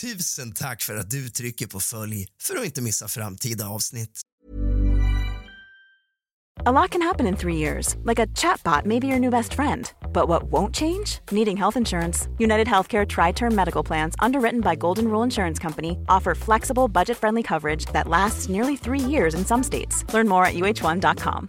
Tusen tack för att du trycker på följ för att inte missa framtida avsnitt. A lot can happen in three years, like a chatbot may be your new best friend. But what won't change? Needing health insurance. United Healthcare Tri Term Medical Plans, underwritten by Golden Rule Insurance Company, offer flexible, budget friendly coverage that lasts nearly three years in some states. Learn more at uh1.com.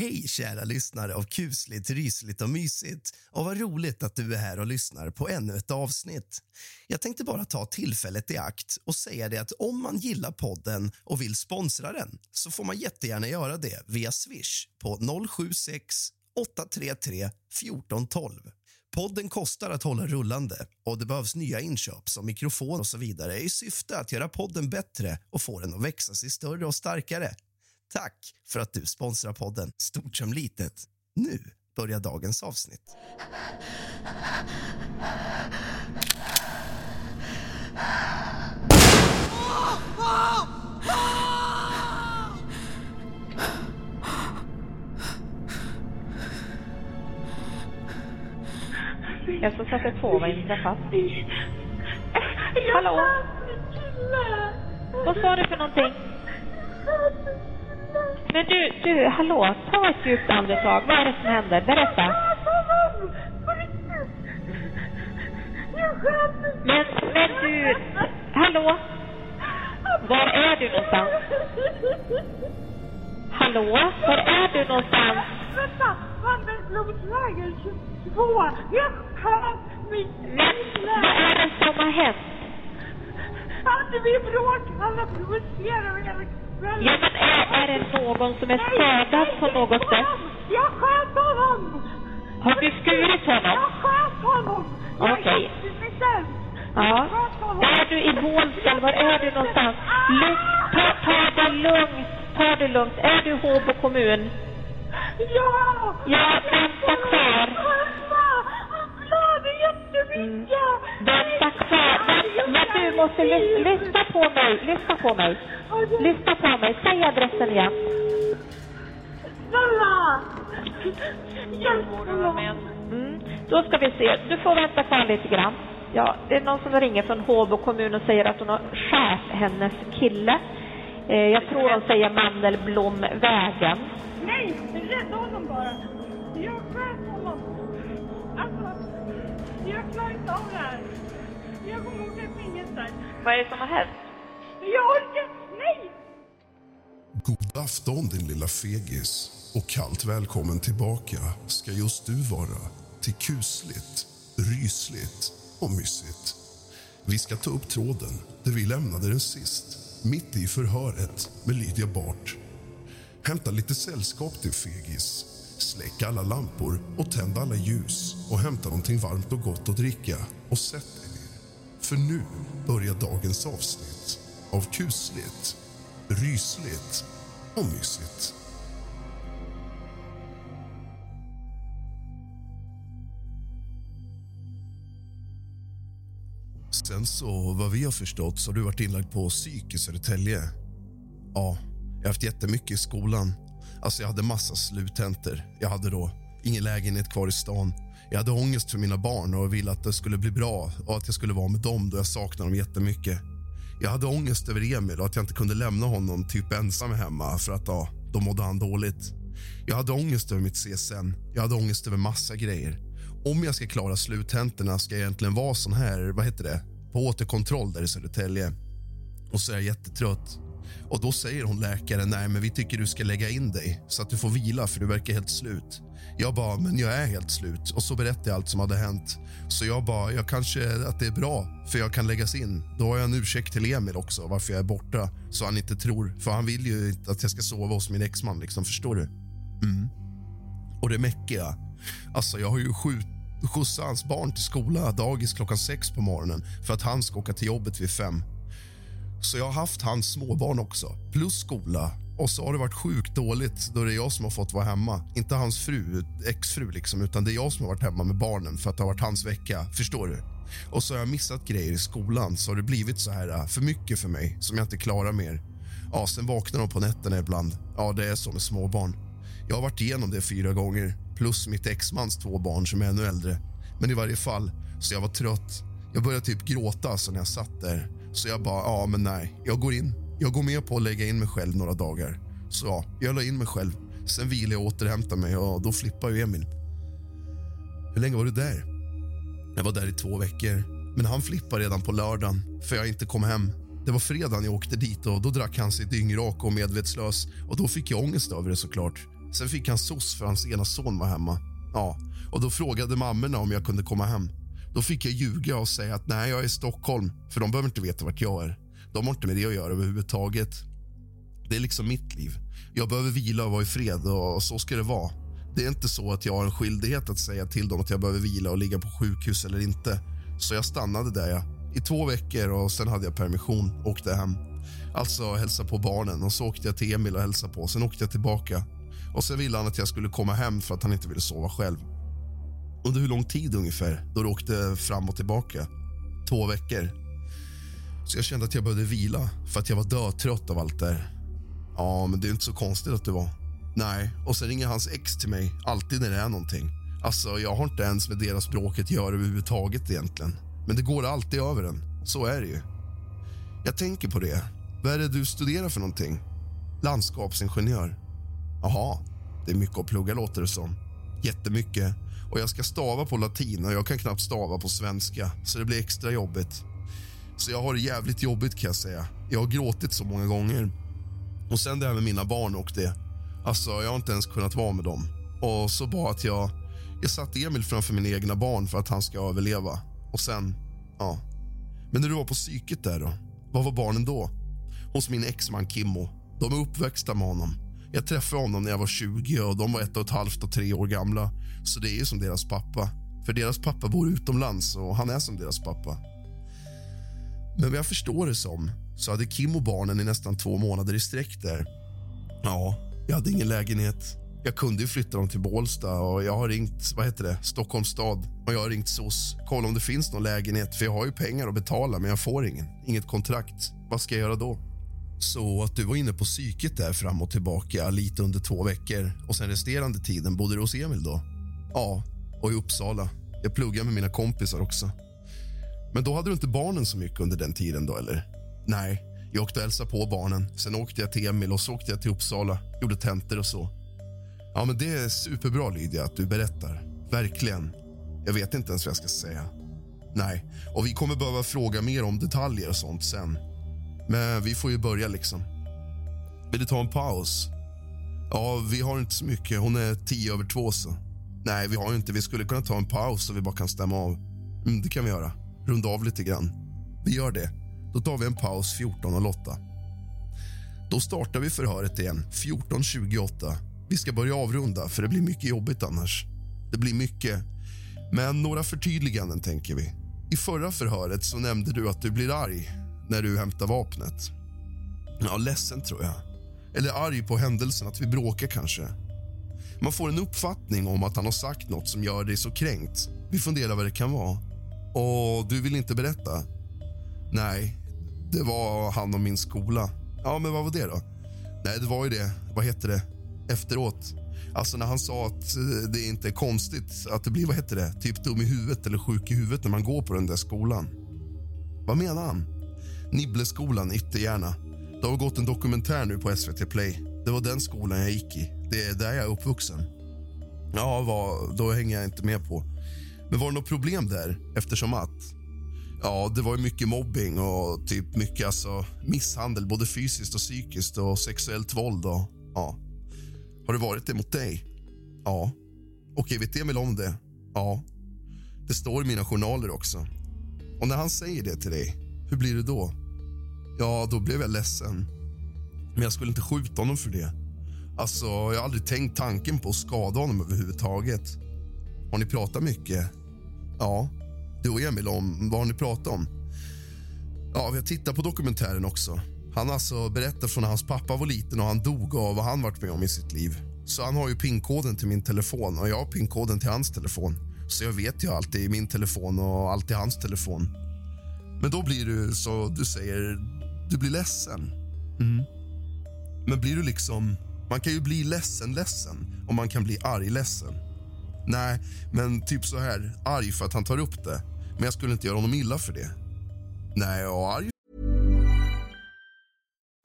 Hej kära lyssnare av kusligt, rysligt och mysigt. Och vad roligt att du är här och lyssnar på ännu ett avsnitt. Jag tänkte bara ta tillfället i akt och säga det att om man gillar podden och vill sponsra den så får man jättegärna göra det via Swish på 076 833 1412. Podden kostar att hålla rullande och det behövs nya inköp som mikrofon och så vidare i syfte att göra podden bättre och få den att växa sig större och starkare. Tack för att du sponsrar podden, stort som litet. Nu börjar dagens avsnitt. Jag ska sätta på vad inträffat. Hallå? Vad sa du för någonting? Men du, du, hallå, ta ett djupt andetag. Vad är det som händer? Berätta. Men, men du, hallå? Var är du någonstans? Hallå? Var är du någonstans? Vänta! Vandringsblodsvägen 22! Jag sköt min Men, vad är det som har hänt? Hade vi bråk? Alla provocerar hela kvällen. Ja, men är, är det någon som är skadad på något sätt? Jag sköt honom! Har du skurit honom? Jag sköt honom! Okej. Ja. Är du i Bålsta var är du någonstans? Lugn, ta, ta det lugnt. Ta det lugnt. Är du i Håbo kommun? Ja! Ja, vänta kvar. Han blöder jättemycket! Vänta kvar. Men, du måste lys, lyssna på mig. Lyssna på mig. Lyssna på mig. Säg adressen igen. Snälla! Hjälp! Mm. Då ska vi se. Du får vänta kvar lite grann. Ja, det är någon som ringer från Håbo kommun och säger att hon har skärt hennes kille. Eh, jag tror de säger Mandelblomvägen. Nej! Rädda honom bara! Jag sköt honom! Alltså, jag klarar inte av det här. Fängelse. Vad är det som har hänt? Jag orkar... Nej! God afton din lilla fegis och kallt välkommen tillbaka ska just du vara till kusligt, rysligt och mysigt. Vi ska ta upp tråden där vi lämnade den sist, mitt i förhöret med Lydia Bart. Hämta lite sällskap till fegis. Släck alla lampor och tänd alla ljus och hämta någonting varmt och gott att dricka och sätt dig. För nu börjar dagens avsnitt av kusligt, rysligt och mysigt. Sen så, vad vi har förstått, så har du varit inlagd på psyk i Södertälje. Ja, jag har haft jättemycket i skolan. Alltså jag hade massa sluttentor. Jag hade då ingen lägenhet kvar i stan. Jag hade ångest för mina barn och ville att det skulle bli bra och att jag skulle vara med dem då jag saknade dem jättemycket. Jag hade ångest över Emil och att jag inte kunde lämna honom typ ensam hemma för att ja, då mådde han dåligt. Jag hade ångest över mitt CSN. Jag hade ångest över massa grejer. om jag ska klara sluthänterna ska jag egentligen vara sån här, vad heter det, på återkontroll där i Södertälje. Och så är jag jättetrött. Och då säger hon läkaren, nej men vi tycker du ska lägga in dig så att du får vila för du verkar helt slut. Jag bara, men jag är helt slut. Och så berättade jag allt som hade hänt. Så jag bara, jag kanske att det är bra för jag kan läggas in. Då har jag en ursäkt till Emil också varför jag är borta. Så han inte tror, för han vill ju inte att jag ska sova hos min exman liksom, förstår du? Mm. Och det mäckiga, alltså jag har ju skjut skjutsa hans barn till skola, dagis klockan sex på morgonen för att han ska åka till jobbet vid fem. Så jag har haft hans småbarn också, plus skola. Och så har det varit sjukt dåligt då det är jag som har fått vara hemma. Inte hans fru, exfru, liksom, utan det är jag som har varit hemma med barnen för att det har varit hans vecka. Förstår du? Och så har jag missat grejer i skolan så har det blivit så här äh, för mycket för mig som jag inte klarar mer. Ja, sen vaknar de på nätterna ibland. Ja, det är så med småbarn. Jag har varit igenom det fyra gånger, plus mitt exmans två barn som är ännu äldre. Men i varje fall, så jag var trött. Jag började typ gråta alltså när jag satt där. Så jag bara, ja men nej, jag går in. Jag går med på att lägga in mig själv några dagar. Så ja, jag la in mig själv. Sen vilade jag och återhämtade mig och då flippade ju Emil. Hur länge var du där? Jag var där i två veckor. Men han flippade redan på lördagen för jag inte kom hem. Det var fredagen jag åkte dit och då drack han sig dyngrak och medvetslös och då fick jag ångest över det såklart. Sen fick han SOS för hans ena son var hemma. Ja, och då frågade mammorna om jag kunde komma hem. Då fick jag ljuga och säga att nej, jag är i Stockholm, för de behöver inte veta vart jag är. De har inte med det att göra överhuvudtaget. Det är liksom mitt liv. Jag behöver vila och vara i fred och så ska det vara. Det är inte så att jag har en skyldighet att säga till dem att jag behöver vila och ligga på sjukhus eller inte. Så jag stannade där jag, i två veckor och sen hade jag permission och åkte hem. Alltså hälsa på barnen och så åkte jag till Emil och hälsa på. Sen åkte jag tillbaka och sen ville han att jag skulle komma hem för att han inte ville sova själv. Under hur lång tid ungefär då du åkte fram och tillbaka? Två veckor. Så jag kände att jag behövde vila för att jag var dötrött av allt det Ja, men det är inte så konstigt att det var. Nej, och sen ringer hans ex till mig alltid när det är någonting. Alltså, jag har inte ens med deras språket att göra överhuvudtaget egentligen. Men det går alltid över en. Så är det ju. Jag tänker på det. Vad är det du studerar för någonting? Landskapsingenjör. Jaha, det är mycket att plugga låter det som. Jättemycket. Och jag ska stava på latin och jag kan knappt stava på svenska så det blir extra jobbigt. Så jag har det jävligt jobbigt kan jag säga. Jag har gråtit så många gånger. Och sen det här med mina barn och det. Alltså, jag har inte ens kunnat vara med dem. Och så bara att jag... Jag satte Emil framför mina egna barn för att han ska överleva. Och sen, ja. Men när du var på psyket där då? Var var barnen då? Hos min exman Kimmo. De är uppväxta med honom. Jag träffade honom när jag var 20 och de var ett och ett halvt och tre år gamla. Så det är som deras pappa. För deras pappa bor utomlands och han är som deras pappa. Men vad jag förstår det som så hade Kim och barnen i nästan två månader i sträck där. Ja, jag hade ingen lägenhet. Jag kunde ju flytta dem till Bålsta och jag har ringt vad heter det, Stockholms stad och jag har ringt SOS. Kolla om det finns någon lägenhet för jag har ju pengar att betala men jag får ingen. Inget kontrakt. Vad ska jag göra då? Så att du var inne på psyket där fram och tillbaka lite under två veckor och sen resterande tiden bodde du hos Emil då? Ja, och i Uppsala. Jag pluggade med mina kompisar också. Men då hade du inte barnen så mycket under den tiden då eller? Nej, jag åkte och hälsade på barnen. Sen åkte jag till Emil och så åkte jag till Uppsala, gjorde tentor och så. Ja, men det är superbra Lydia att du berättar. Verkligen. Jag vet inte ens vad jag ska säga. Nej, och vi kommer behöva fråga mer om detaljer och sånt sen. Men vi får ju börja liksom. Vill du ta en paus? Ja, vi har inte så mycket. Hon är tio över två så. Nej, vi har inte. Vi skulle kunna ta en paus så vi bara kan stämma av. Mm, det kan vi göra. Runda av lite grann. Vi gör det. Då tar vi en paus 14.08. Då startar vi förhöret igen 14.28. Vi ska börja avrunda, för det blir mycket jobbigt annars. Det blir mycket. Men några förtydliganden tänker vi. I förra förhöret så nämnde du att du blir arg när du hämtar vapnet. Ja, ledsen tror jag. Eller arg på händelsen att vi bråkar kanske. Man får en uppfattning om att han har sagt nåt som gör dig så kränkt. Vi funderar vad det kan vara. Och du vill inte berätta? Nej, det var han om min skola. Ja, men vad var det då? Nej, det var ju det. Vad heter det? Efteråt. Alltså när han sa att eh, det inte är konstigt att det blir, vad heter det, typ dum i huvudet eller sjuk i huvudet när man går på den där skolan. Vad menar han? Nibbleskolan, Ytterhärna. Det har gått en dokumentär nu på SVT Play. Det var den skolan jag gick i. Det är där jag är uppvuxen. Ja, vad, då hänger jag inte med på. Men var det något problem där eftersom att? Ja, det var ju mycket mobbing och typ mycket alltså, misshandel, både fysiskt och psykiskt och sexuellt våld. Och, ja. Har det varit det mot dig? Ja. Okej, vet Emil om det? Ja. Det står i mina journaler också. Och när han säger det till dig, hur blir det då? Ja, då blev jag ledsen. Men jag skulle inte skjuta honom för det. Alltså, jag har aldrig tänkt tanken på att skada honom överhuvudtaget. Har ni pratat mycket? Ja. Du och Emil, om vad har ni pratat om? Ja, vi har tittat på dokumentären också. Han alltså berättar från när hans pappa var liten och han dog och vad han varit med om i sitt liv. Så han har ju pinkoden till min telefon och jag har pinkoden till hans telefon. Så jag vet ju allt i min telefon och allt i hans telefon. Men då blir du, så du säger, du blir ledsen. Mm. Men blir du liksom... Man kan ju bli ledsen ledsen och man kan bli arg ledsen. Nej, men typ så här, arg för att han tar upp det. Men jag skulle inte göra honom illa för det. Nej, och arg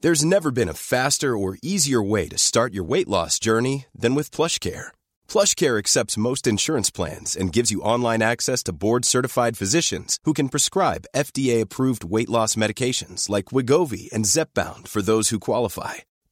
There's never been a faster or easier way to start your weight loss journey than with PlushCare. PlushCare accepts most insurance plans and gives you online access to board-certified physicians who can prescribe FDA-approved weight loss medications like Wigovi and Zepbound for those who qualify.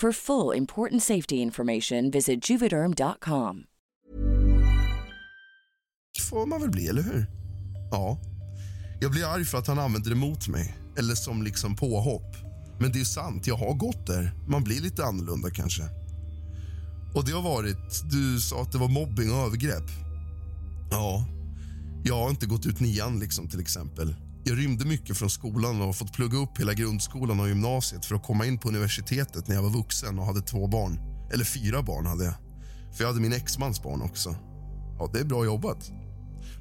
For full important safety information, visit juvederm.com. får man väl bli, eller hur? Ja. Jag blir arg för att han använder det mot mig, eller som liksom påhopp. Men det är sant, jag har gått där. Man blir lite annorlunda kanske. Och det har varit... Du sa att det var mobbing och övergrepp. Ja. Jag har inte gått ut nian, liksom, till exempel. Jag rymde mycket från skolan och har fått plugga upp hela grundskolan och gymnasiet för att komma in på universitetet när jag var vuxen och hade två barn. Eller fyra barn hade jag. För jag hade min exmans barn också. Ja, det är bra jobbat.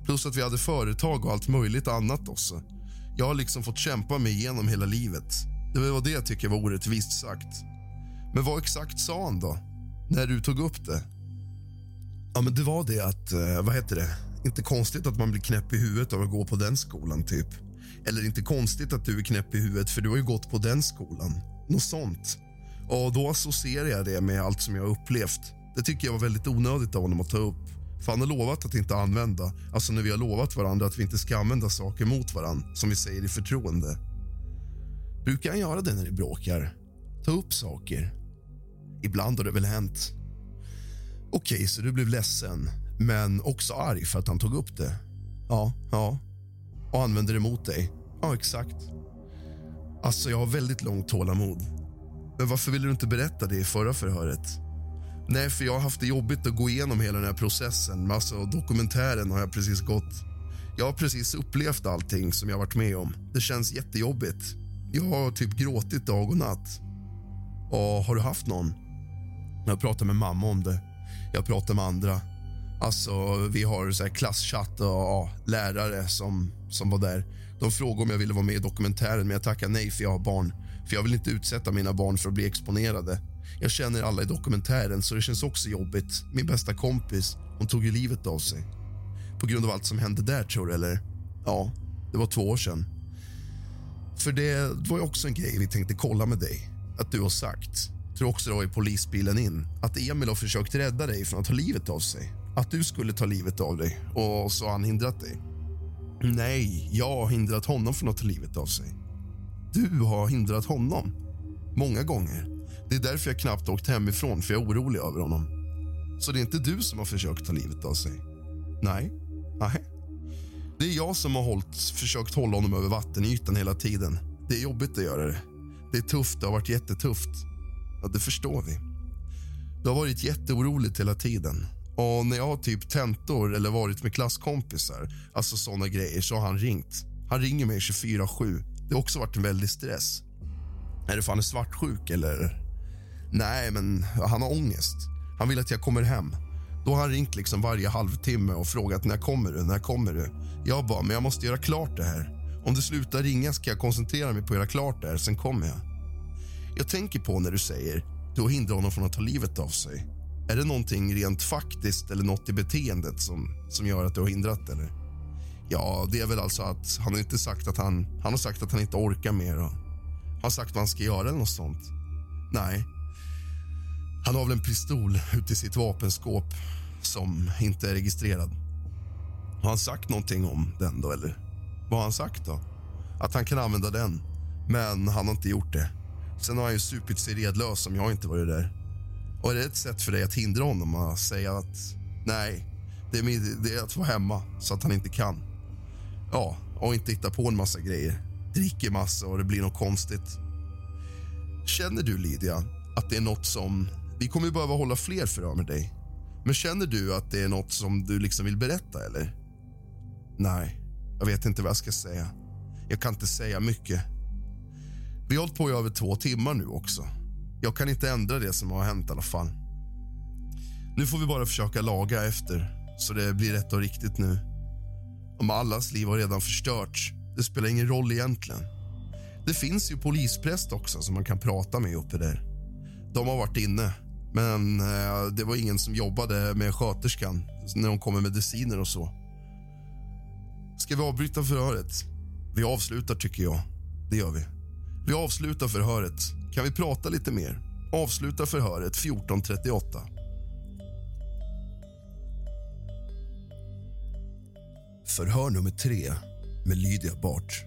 Plus att vi hade företag och allt möjligt annat också. Jag har liksom fått kämpa mig igenom hela livet. Det var det jag tycker var orättvist sagt. Men vad exakt sa han då? När du tog upp det? Ja, men det var det att, eh, vad heter det? Inte konstigt att man blir knäpp i huvudet av att gå på den skolan, typ. Eller inte konstigt att du är knäpp i huvudet, för du har ju gått på den skolan. Något sånt. Ja, då associerar jag det med allt som jag har upplevt. Det tycker jag var väldigt onödigt av honom att ta upp. För han har lovat att inte använda, alltså när vi har lovat varandra att vi inte ska använda saker mot varandra, som vi säger i förtroende. Brukar han göra det när ni bråkar? Ta upp saker? Ibland har det väl hänt. Okej, så du blev ledsen, men också arg för att han tog upp det? Ja, ja. Och använder det mot dig? Ja, exakt. Alltså, jag har väldigt långt tålamod. Men varför ville du inte berätta det i förra förhöret? Nej, för jag har haft det jobbigt att gå igenom hela den här processen. Alltså, dokumentären har jag precis gått. Jag har precis upplevt allting som jag varit med om. Det känns jättejobbigt. Jag har typ gråtit dag och natt. Och har du haft någon? Jag pratar med mamma om det. Jag pratar med andra. Alltså, vi har så här klasschatt och ja, lärare som, som var där. De frågade om jag ville vara med i dokumentären, men jag tackade nej för jag har barn. För Jag vill inte utsätta mina barn för att bli exponerade. Jag känner alla i dokumentären, så det känns också jobbigt. Min bästa kompis hon tog ju livet av sig. På grund av allt som hände där, tror du? Eller? Ja, det var två år sedan. För det var ju också en grej vi tänkte kolla med dig. Att du har sagt, tror också det var i polisbilen in, att Emil har försökt rädda dig från att ta livet av sig. Att du skulle ta livet av dig och så har han hindrat dig. Nej, jag har hindrat honom från att ta livet av sig. Du har hindrat honom. Många gånger. Det är därför jag knappt åkt hemifrån, för jag är orolig över honom. Så det är inte du som har försökt ta livet av sig? Nej. Nej. Det är jag som har hållit, försökt hålla honom över vattenytan hela tiden. Det är jobbigt att göra det. Det är tufft, det har varit jättetufft. Ja, det förstår vi. Du har varit jätteoroligt hela tiden. Och när jag har typ tentor eller varit med klasskompisar, alltså såna grejer, så har han ringt. Han ringer mig 24-7. Det har också varit en väldig stress. Är det för han är svartsjuk eller? Nej, men han har ångest. Han vill att jag kommer hem. Då har han ringt liksom varje halvtimme och frågat när kommer du, när kommer du? Jag bara, men jag måste göra klart det här. Om du slutar ringa ska jag koncentrera mig på att göra klart det här, sen kommer jag. Jag tänker på när du säger du har hindrat honom från att ta livet av sig. Är det någonting rent faktiskt eller något i beteendet som, som gör att du har hindrat eller? Ja, det är väl alltså att han har inte sagt att han, han har sagt att han inte orkar mer och har sagt vad han ska göra eller något sånt. Nej. Han har väl en pistol ute i sitt vapenskåp som inte är registrerad. Har han sagt någonting om den då eller? Vad har han sagt då? Att han kan använda den, men han har inte gjort det. Sen har han ju supit sig redlös om jag inte varit där. Och är det ett sätt för dig att hindra honom att säga att nej, det är, min, det är att vara hemma så att han inte kan? Ja, och inte hitta på en massa grejer. Dricker massa och det blir något konstigt. Känner du, Lydia, att det är något som... Vi kommer ju behöva hålla fler förhör med dig. Men känner du att det är något som du liksom vill berätta, eller? Nej, jag vet inte vad jag ska säga. Jag kan inte säga mycket. Vi har hållit på i över två timmar nu också. Jag kan inte ändra det som har hänt i alla fall. Nu får vi bara försöka laga efter så det blir rätt och riktigt nu. Om allas liv har redan förstörts, det spelar ingen roll egentligen. Det finns ju polispräst också som man kan prata med uppe där. De har varit inne, men eh, det var ingen som jobbade med sköterskan när de kom med mediciner och så. Ska vi avbryta förhöret? Vi avslutar, tycker jag. Det gör vi. Vi avslutar förhöret. Kan vi prata lite mer? Avsluta förhöret 14.38. Förhör nummer tre med Lydia Bart.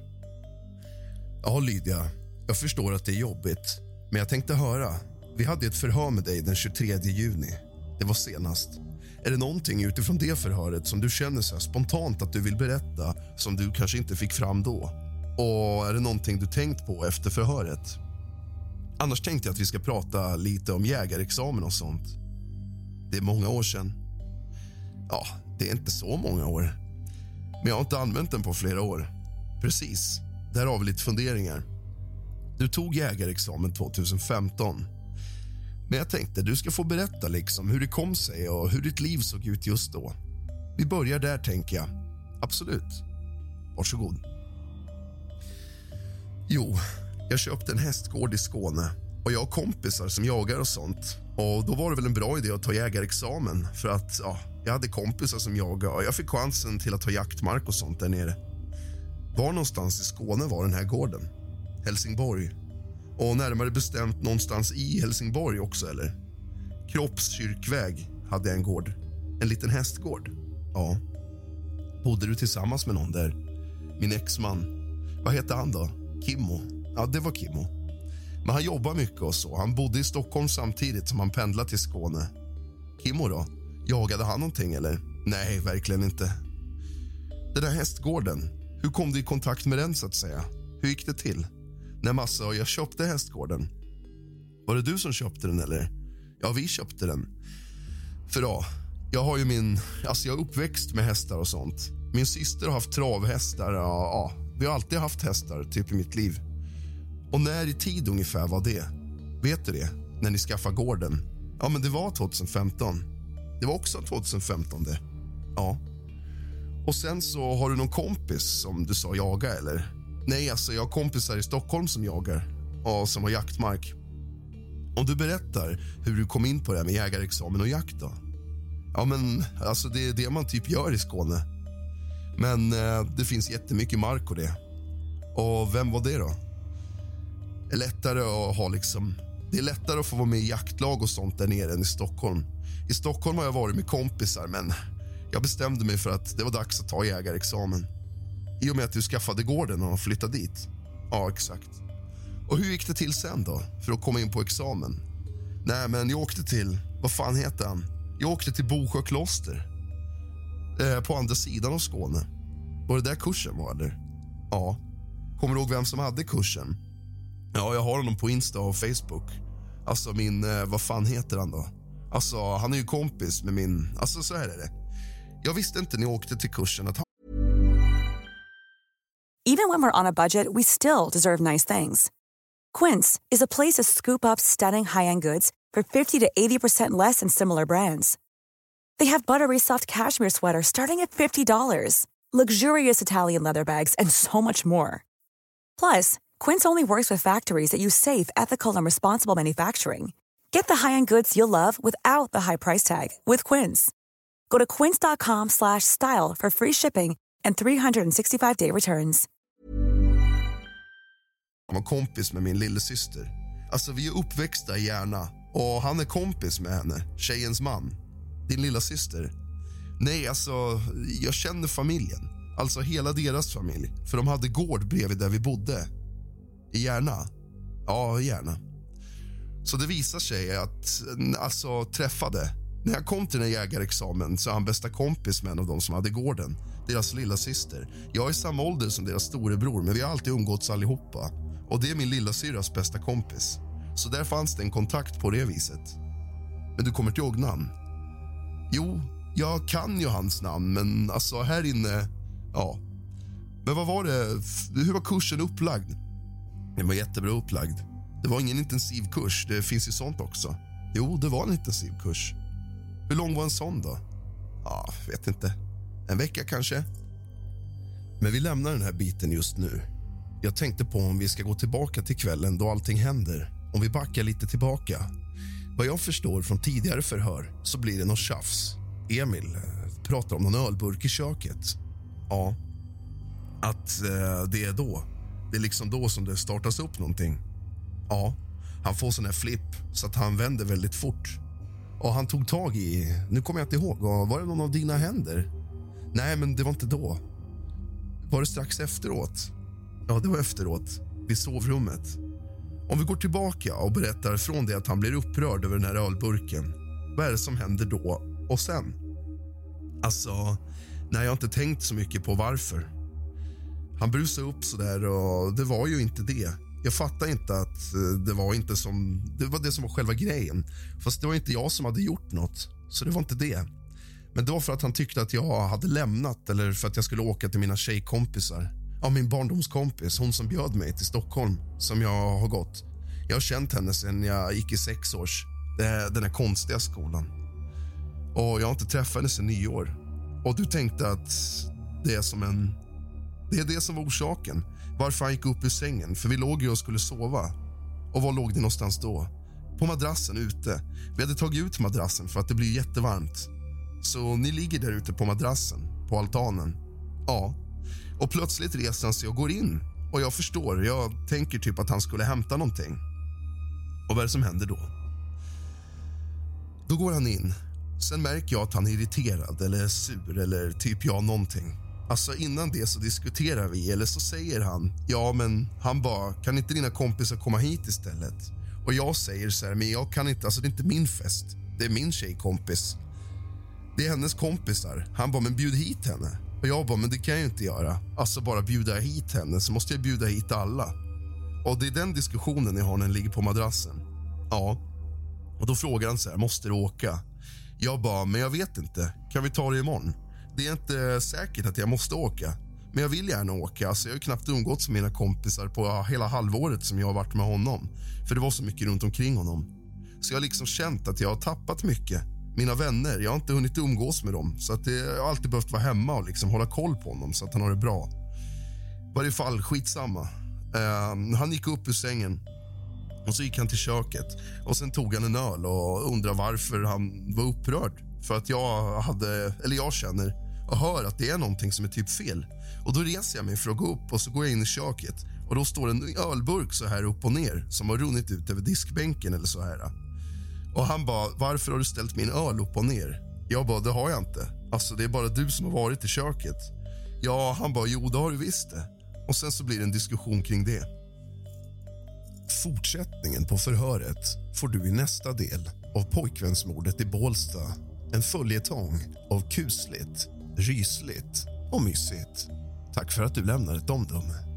Ja, Lydia, jag förstår att det är jobbigt, men jag tänkte höra. Vi hade ett förhör med dig den 23 juni. Det var senast. Är det någonting utifrån det förhöret som du känner så spontant att du vill berätta som du kanske inte fick fram då? Och är det någonting du tänkt på efter förhöret? Annars tänkte jag att vi ska prata lite om jägarexamen och sånt. Det är många år sedan. Ja, det är inte så många år. Men jag har inte använt den på flera år. Precis. Där har vi lite funderingar. Du tog jägarexamen 2015. Men jag tänkte du ska få berätta liksom hur det kom sig och hur ditt liv såg ut just då. Vi börjar där, tänker jag. Absolut. Varsågod. Jo, jag köpte en hästgård i Skåne och jag har kompisar som jagar och sånt. Och Då var det väl en bra idé att ta jägarexamen för att ja, jag hade kompisar som jagade och jag fick chansen till att ta jaktmark och sånt där nere. Var någonstans i Skåne var den här gården? Helsingborg. Och närmare bestämt någonstans i Helsingborg också, eller? Kroppskyrkväg hade jag en gård. En liten hästgård. Ja. Bodde du tillsammans med någon där? Min exman. Vad hette han då? Kimmo. Ja, det var Kimmo. Men han jobbade mycket och så. Han bodde i Stockholm samtidigt som han pendlade till Skåne. Kimmo då? Jagade han någonting eller? Nej, verkligen inte. Den där hästgården, hur kom du i kontakt med den så att säga? Hur gick det till? När Massa och jag köpte hästgården. Var det du som köpte den eller? Ja, vi köpte den. För ja, jag har ju min... Alltså jag är uppväxt med hästar och sånt. Min syster har haft travhästar. Ja, ja, vi har alltid haft hästar typ i mitt liv. Och när i tid ungefär var det? Vet du det? När ni skaffade gården? Ja, men det var 2015. Det var också 2015 det. Ja. Och sen så har du någon kompis som du sa jaga eller? Nej, alltså jag har kompisar i Stockholm som jagar Ja, som har jaktmark. Om du berättar hur du kom in på det här med jägarexamen och jakt då? Ja, men alltså det är det man typ gör i Skåne. Men eh, det finns jättemycket mark och det. Och vem var det då? Det är lättare att ha liksom... Det är lättare att få vara med i jaktlag och sånt där nere än i Stockholm. I Stockholm har jag varit med kompisar, men jag bestämde mig för att det var dags att ta jägarexamen. I och med att du skaffade gården och flyttade dit. Ja, exakt. Och hur gick det till sen då, för att komma in på examen? Nej, men jag åkte till... Vad fan heter han? Jag åkte till Bosjö kloster. Eh, på andra sidan av Skåne. Var det där kursen var, eller? Ja. Kommer du ihåg vem som hade kursen? Ja, jag har honom på Insta och Facebook. Alltså min... Eh, vad fan heter han då? Alltså, han är ju kompis med min... Alltså, så här är det. Jag visste inte när jag åkte till kursen att han... Even when we're on a budget, we still deserve nice things. Quince is a place to scoop up stunning high-end goods for 50 to 80% less than similar brands. They have buttery soft cashmere sweaters starting at $50, luxurious Italian leather bags, and so much more. Plus, Quince only works with factories that use safe, ethical, and responsible manufacturing. Get the high-end goods you'll love without the high price tag with Quince. Go to quince.com/style for free shipping and 365-day returns. Han var kompis med min lillasyster. Alltså, vi är uppväxta i Järna och han är kompis med henne, tjejens man. Din lilla syster. Nej, alltså, jag känner familjen. Alltså hela deras familj. För de hade gård bredvid där vi bodde. I Järna. Ja, i Järna. Så det visar sig att, alltså träffade. När jag kom till den jägarexamen så är han bästa kompis med en av dem som hade gården. Deras lilla syster. Jag är samma ålder som deras storebror, men vi har alltid umgåtts allihopa. Och det är min lilla syras bästa kompis. Så där fanns det en kontakt på det viset. Men du kommer inte ihåg namn? Jo, jag kan ju hans namn, men alltså här inne... Ja. Men vad var det? Hur var kursen upplagd? Den var jättebra upplagd. Det var ingen intensiv kurs. Det finns ju sånt också. Jo, det var en intensiv kurs. Hur lång var en sån då? Ja, vet inte. En vecka kanske? Men vi lämnar den här biten just nu. Jag tänkte på om vi ska gå tillbaka till kvällen då allting händer. Om vi backar lite tillbaka. Vad jag förstår från tidigare förhör så blir det något tjafs. Emil eh, pratar om någon ölburk i köket. Ja. Att eh, det är då. Det är liksom då som det startas upp någonting. Ja. Han får sån här flipp så att han vänder väldigt fort. Och han tog tag i... Nu kommer jag inte ihåg. Var det någon av dina händer? Nej, men det var inte då. Var det strax efteråt? Ja, det var efteråt. Vid sovrummet. Om vi går tillbaka och berättar från det att han blir upprörd över den här ölburken. Vad är det som händer då och sen? Alltså, nej, jag har inte tänkt så mycket på varför. Han brusade upp så där och det var ju inte det. Jag fattar inte att eh, det var inte som det var det som var själva grejen. Fast det var inte jag som hade gjort nåt, så det var inte det. Men det var för att han tyckte att jag hade lämnat eller för att jag skulle åka till mina tjejkompisar. Ja, min barndomskompis, hon som bjöd mig till Stockholm, som jag har gått. Jag har känt henne sen jag gick i sex års, den här konstiga skolan. Och jag har inte träffat henne sen nyår. Och du tänkte att det är som en... Det är det som var orsaken varför han gick upp ur sängen, för vi låg ju och skulle sova. Och var låg ni? någonstans då? På madrassen ute. Vi hade tagit ut madrassen för att det blir jättevarmt. Så ni ligger där ute på madrassen, på altanen. Ja. Och plötsligt reser han sig och går in. Och jag förstår, jag tänker typ att han skulle hämta någonting. Och vad är det som händer då? Då går han in. Sen märker jag att han är irriterad eller sur eller typ ja, någonting. Alltså innan det så diskuterar vi, eller så säger han ja men han bara, kan inte dina kompisar komma hit istället? Och jag säger så här, men jag kan inte, alltså det är inte min fest. Det är min tjejkompis. Det är hennes kompisar. Han bara, men bjud hit henne. Och jag bara, men det kan jag inte göra. Alltså bara bjuda hit henne så måste jag bjuda hit alla. Och det är den diskussionen jag har när den ligger på madrassen. Ja. Och då frågar han så här, måste du åka? Jag bara, men jag vet inte. Kan vi ta det imorgon? Det är inte säkert att jag måste åka, men jag vill gärna åka. Alltså, jag har knappt umgåtts med mina kompisar på hela halvåret som jag har varit med honom. För det var så mycket runt omkring honom. Så jag har liksom känt att jag har tappat mycket. Mina vänner, jag har inte hunnit umgås med dem. Så att det, jag har alltid behövt vara hemma och liksom hålla koll på honom så att han har det bra. I varje fall, skitsamma. Uh, han gick upp ur sängen och så gick han till köket. Och Sen tog han en öl och undrade varför han var upprörd. För att jag hade, eller jag känner och hör att det är någonting som är typ fel. Och Då reser jag mig för att gå upp och så går jag in i köket. Och Då står en ölburk så här upp och ner som har runnit ut över diskbänken. eller så här. Och Han bara, varför har du ställt min öl upp och ner? Jag bara, det har jag inte. Alltså Det är bara du som har varit i köket. Ja, han bara, jo det har du visst det. Och sen så blir det en diskussion kring det. Fortsättningen på förhöret får du i nästa del av pojkvänsmordet i Bålsta. En följetong av kusligt, rysligt och mysigt. Tack för att du lämnar ett omdöme.